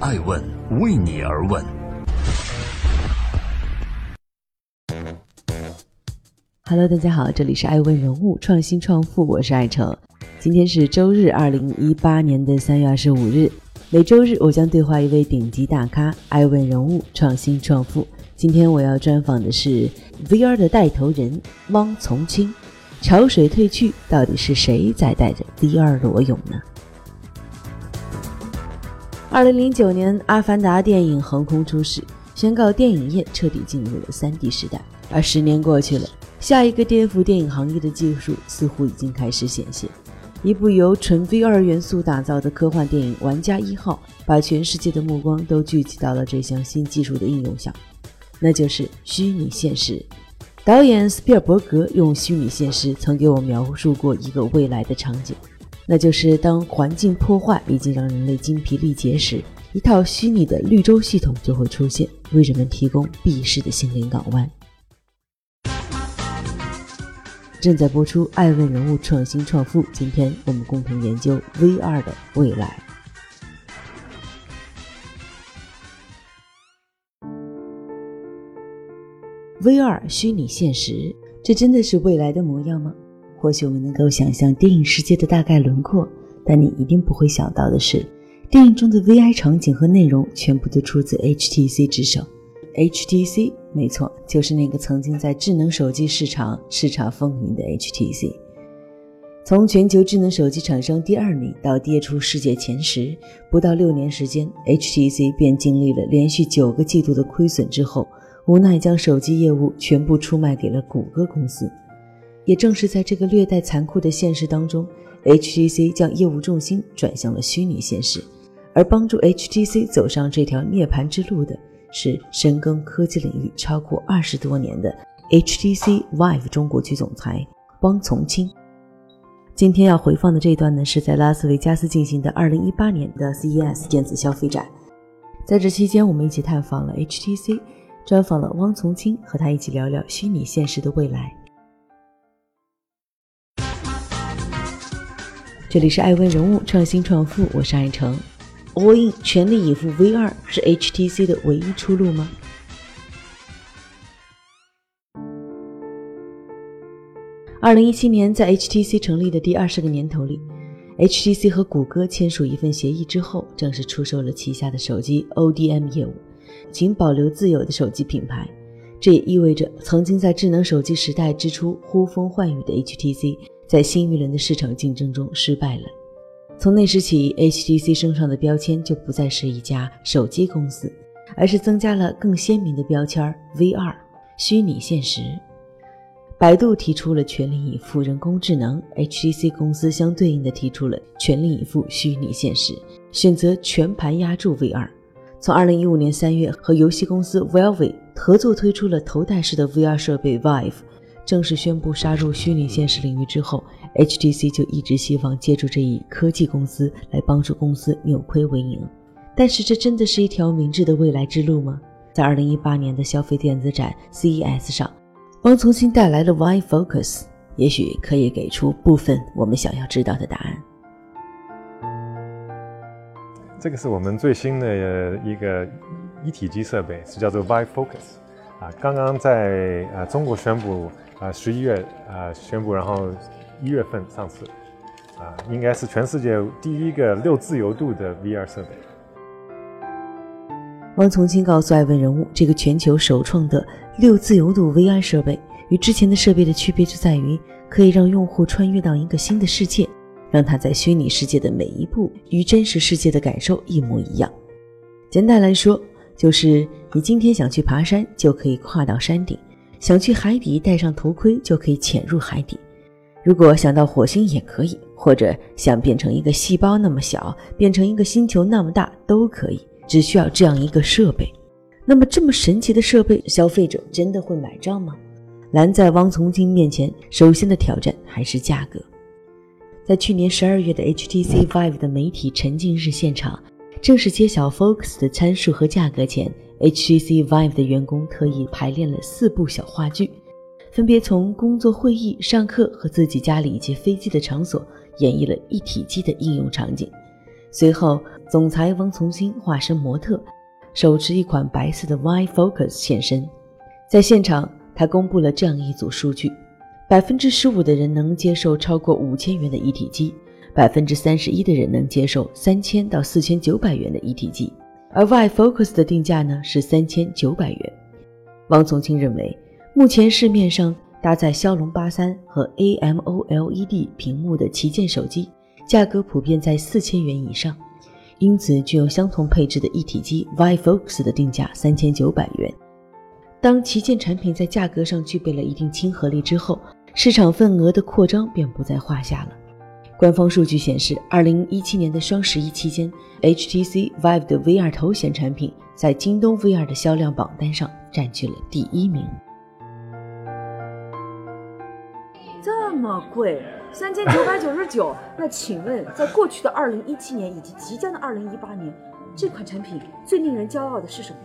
爱问为你而问。Hello，大家好，这里是爱问人物创新创富，我是爱成。今天是周日，二零一八年的三月二十五日。每周日我将对话一位顶级大咖，爱问人物创新创富。今天我要专访的是 VR 的带头人汪从清。潮水退去，到底是谁在带着 VR 裸泳呢？二零零九年，《阿凡达》电影横空出世，宣告电影业彻底进入了三 D 时代。而十年过去了。下一个颠覆电影行业的技术似乎已经开始显现。一部由纯 VR 元素打造的科幻电影《玩家一号》，把全世界的目光都聚集到了这项新技术的应用上，那就是虚拟现实。导演斯皮尔伯格用虚拟现实曾给我描述过一个未来的场景，那就是当环境破坏已经让人类精疲力竭时，一套虚拟的绿洲系统就会出现，为人们提供避世的心灵港湾。正在播出《爱问人物创新创富》，今天我们共同研究 VR 的未来。VR 虚拟现实，这真的是未来的模样吗？或许我们能够想象电影世界的大概轮廓，但你一定不会想到的是，电影中的 V I 场景和内容全部都出自 HTC 之手。HTC，没错，就是那个曾经在智能手机市场叱咤风云的 HTC。从全球智能手机厂商第二名到跌出世界前十，不到六年时间，HTC 便经历了连续九个季度的亏损之后，无奈将手机业务全部出卖给了谷歌公司。也正是在这个略带残酷的现实当中，HTC 将业务重心转向了虚拟现实，而帮助 HTC 走上这条涅槃之路的。是深耕科技领域超过二十多年的 HTC Vive 中国区总裁汪从清。今天要回放的这一段呢，是在拉斯维加斯进行的二零一八年的 CES 电子消费展。在这期间，我们一起探访了 HTC，专访了汪从清，和他一起聊聊虚拟现实的未来。这里是爱问人物创新创富，我是爱成。All in 全力以赴 VR 是 HTC 的唯一出路吗？二零一七年，在 HTC 成立的第二十个年头里，HTC 和谷歌签署一份协议之后，正式出售了旗下的手机 ODM 业务，仅保留自有的手机品牌。这也意味着，曾经在智能手机时代之初呼风唤雨的 HTC，在新一轮的市场竞争中失败了。从那时起，HTC 身上的标签就不再是一家手机公司，而是增加了更鲜明的标签 VR 虚拟现实。百度提出了全力以赴人工智能，HTC 公司相对应的提出了全力以赴虚拟现实，选择全盘压住 VR。从2015年3月和游戏公司 Valve 合作推出了头戴式的 VR 设备 Vive。正式宣布杀入虚拟现实领域之后，HTC 就一直希望借助这一科技公司来帮助公司扭亏为盈。但是，这真的是一条明智的未来之路吗？在2018年的消费电子展 CES 上，汪从新带来了 Y Focus，也许可以给出部分我们想要知道的答案。这个是我们最新的一个一体机设备，是叫做 Y Focus，啊，刚刚在啊中国宣布。啊，十一月啊宣布，然后一月份上市，啊，应该是全世界第一个六自由度的 VR 设备。汪从清告诉爱问人物，这个全球首创的六自由度 VR 设备与之前的设备的区别就在于，可以让用户穿越到一个新的世界，让他在虚拟世界的每一步与真实世界的感受一模一样。简单来说，就是你今天想去爬山，就可以跨到山顶。想去海底，戴上头盔就可以潜入海底；如果想到火星也可以，或者想变成一个细胞那么小，变成一个星球那么大都可以，只需要这样一个设备。那么这么神奇的设备，消费者真的会买账吗？拦在汪从金面前，首先的挑战还是价格。在去年十二月的 HTC Vive 的媒体沉浸式现场，正式揭晓 Focus 的参数和价格前。HTC Vive 的员工特意排练了四部小话剧，分别从工作会议、上课和自己家里以及飞机的场所演绎了一体机的应用场景。随后，总裁汪从新化身模特，手持一款白色的 Vive Focus 现身。在现场，他公布了这样一组数据：百分之十五的人能接受超过五千元的一体机，百分之三十一的人能接受三千到四千九百元的一体机，而 Y Focus 的定价呢是三千九百元。汪从清认为，目前市面上搭载骁龙八三和 AMOLED 屏幕的旗舰手机。价格普遍在四千元以上，因此具有相同配置的一体机 Y Focus 的定价三千九百元。当旗舰产品在价格上具备了一定亲和力之后，市场份额的扩张便不在话下了。官方数据显示，二零一七年的双十一期间，HTC Vive 的 VR 头显产品在京东 VR 的销量榜单上占据了第一名。这么贵？三千九百九十九，那请问，在过去的二零一七年以及即将的二零一八年，这款产品最令人骄傲的是什么？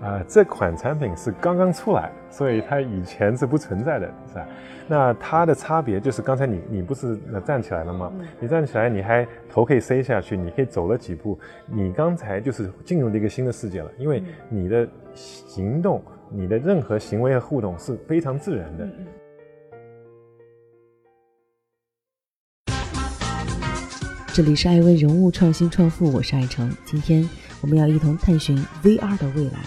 啊，这款产品是刚刚出来，所以它以前是不存在的，是吧？那它的差别就是刚才你你不是站起来了吗？你站起来，你还头可以塞下去，你可以走了几步，你刚才就是进入了一个新的世界了，因为你的行动，你的任何行为和互动是非常自然的。这里是爱问人物创新创富，我是爱成。今天我们要一同探寻 VR 的未来。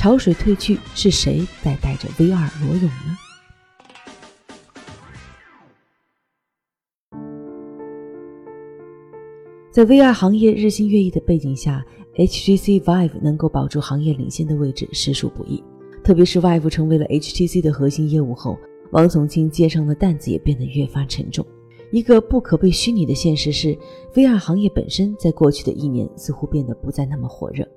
潮水退去，是谁在带着 VR 裸泳呢？在 VR 行业日新月异的背景下，HTC Vive 能够保住行业领先的位置，实属不易。特别是 Vive 成为了 HTC 的核心业务后，王从清肩上的担子也变得越发沉重。一个不可被虚拟的现实是，VR 行业本身在过去的一年似乎变得不再那么火热，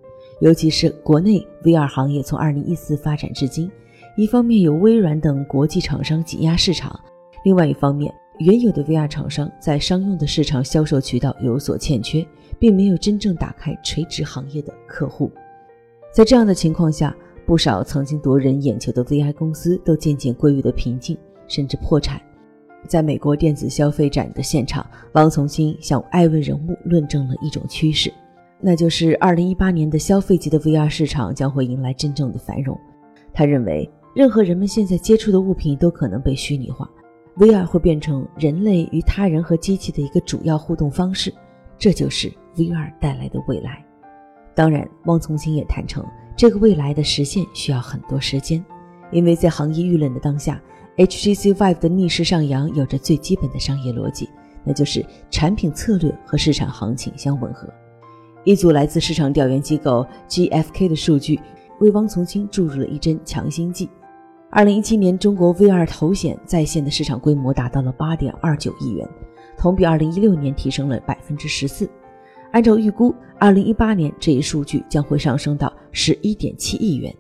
尤其是国内 VR 行业从2014发展至今，一方面有微软等国际厂商挤压市场，另外一方面，原有的 VR 厂商在商用的市场销售渠道有所欠缺，并没有真正打开垂直行业的客户。在这样的情况下，不少曾经夺人眼球的 VR 公司都渐渐归于了平静，甚至破产。在美国电子消费展的现场，王从新向艾问人物论证了一种趋势，那就是2018年的消费级的 VR 市场将会迎来真正的繁荣。他认为，任何人们现在接触的物品都可能被虚拟化，VR 会变成人类与他人和机器的一个主要互动方式，这就是 VR 带来的未来。当然，汪从清也坦诚，这个未来的实现需要很多时间，因为在行业遇冷的当下。HTC Vive 的逆势上扬有着最基本的商业逻辑，那就是产品策略和市场行情相吻合。一组来自市场调研机构 GFK 的数据为汪从清注入了一针强心剂。二零一七年，中国 VR 头显在线的市场规模达到了八点二九亿元，同比二零一六年提升了百分之十四。按照预估，二零一八年这一数据将会上升到十一点七亿元。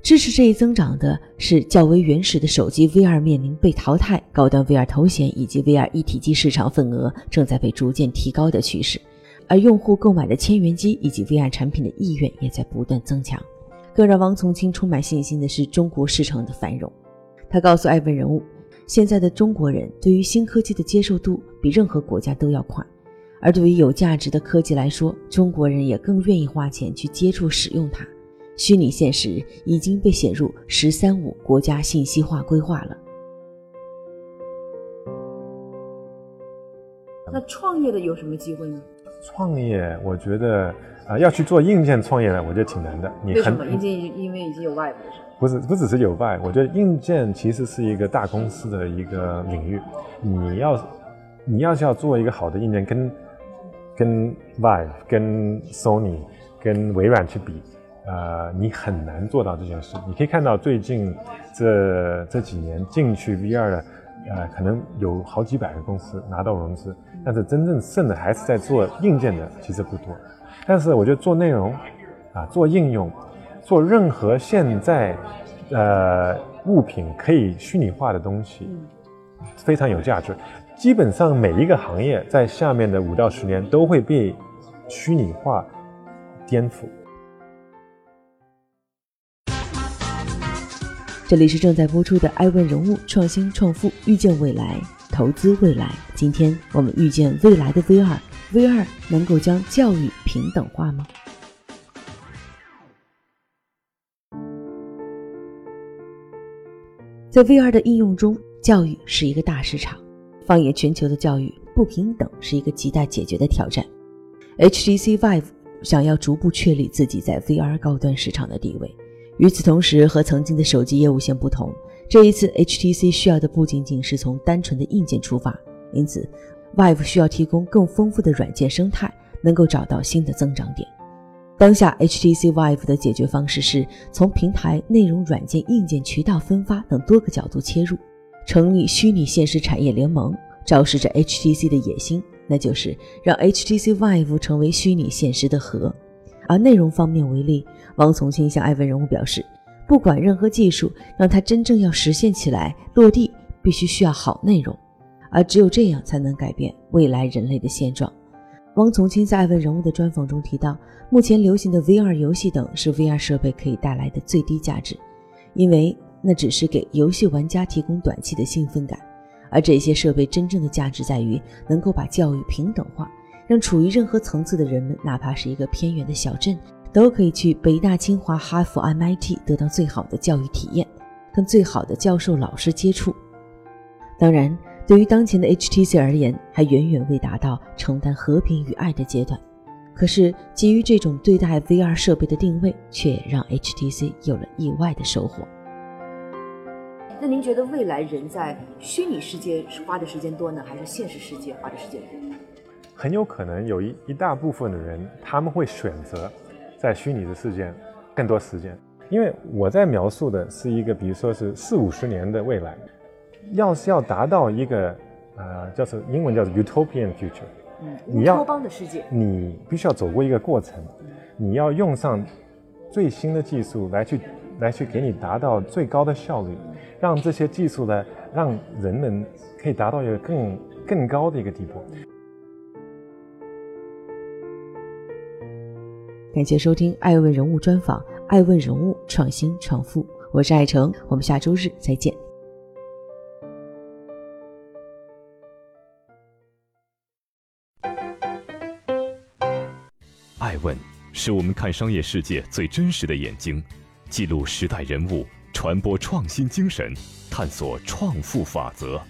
支持这一增长的是较为原始的手机 VR 面临被淘汰，高端 VR 头显以及 VR 一体机市场份额正在被逐渐提高的趋势，而用户购买的千元机以及 VR 产品的意愿也在不断增强。更让王从清充满信心的是中国市场的繁荣。他告诉艾问人物，现在的中国人对于新科技的接受度比任何国家都要快，而对于有价值的科技来说，中国人也更愿意花钱去接触使用它。虚拟现实已经被写入“十三五”国家信息化规划了。那创业的有什么机会呢？创业，我觉得啊，要去做硬件创业呢，我觉得挺难的。你为什么？硬件因为已经有外部是不是，不只是有外，我觉得硬件其实是一个大公司的一个领域。你要，你要是要做一个好的硬件，跟跟 Vive、跟 Sony、跟微软去比。呃，你很难做到这件事。你可以看到最近这这几年进去 VR 的，呃，可能有好几百个公司拿到融资，但是真正剩的还是在做硬件的，其实不多。但是我觉得做内容，啊，做应用，做任何现在呃物品可以虚拟化的东西，非常有价值。基本上每一个行业在下面的五到十年都会被虚拟化颠覆。这里是正在播出的《爱问人物创新创富遇见未来投资未来》。今天我们遇见未来的 VR，VR 能够将教育平等化吗？在 VR 的应用中，教育是一个大市场。放眼全球的教育，不平等是一个亟待解决的挑战。HTC Vive 想要逐步确立自己在 VR 高端市场的地位。与此同时，和曾经的手机业务线不同，这一次 HTC 需要的不仅仅是从单纯的硬件出发，因此 Vive 需要提供更丰富的软件生态，能够找到新的增长点。当下 HTC Vive 的解决方式是从平台、内容、软件、硬件、渠道分发等多个角度切入。成立虚拟现实产业联盟，昭示着 HTC 的野心，那就是让 HTC Vive 成为虚拟现实的核。而内容方面为例，汪从清向艾文人物表示，不管任何技术，让它真正要实现起来落地，必须需要好内容，而只有这样才能改变未来人类的现状。汪从清在艾文人物的专访中提到，目前流行的 VR 游戏等是 VR 设备可以带来的最低价值，因为。那只是给游戏玩家提供短期的兴奋感，而这些设备真正的价值在于能够把教育平等化，让处于任何层次的人们，哪怕是一个偏远的小镇，都可以去北大、清华、哈佛、MIT 得到最好的教育体验，跟最好的教授老师接触。当然，对于当前的 HTC 而言，还远远未达到承担和平与爱的阶段。可是，基于这种对待 VR 设备的定位，却让 HTC 有了意外的收获。那您觉得未来人在虚拟世界是花的时间多呢，还是现实世界花的时间多？很有可能有一一大部分的人，他们会选择在虚拟的世界更多时间，因为我在描述的是一个，比如说是四五十年的未来，要是要达到一个呃，叫做英文叫做 utopian future，嗯，你要邦的世界，你必须要走过一个过程，你要用上最新的技术来去来去给你达到最高的效率。让这些技术呢，让人们可以达到一个更更高的一个地步。感谢收听《爱问人物专访》，爱问人物创新创富，我是爱成，我们下周日再见。爱问是我们看商业世界最真实的眼睛，记录时代人物。传播创新精神，探索创富法则。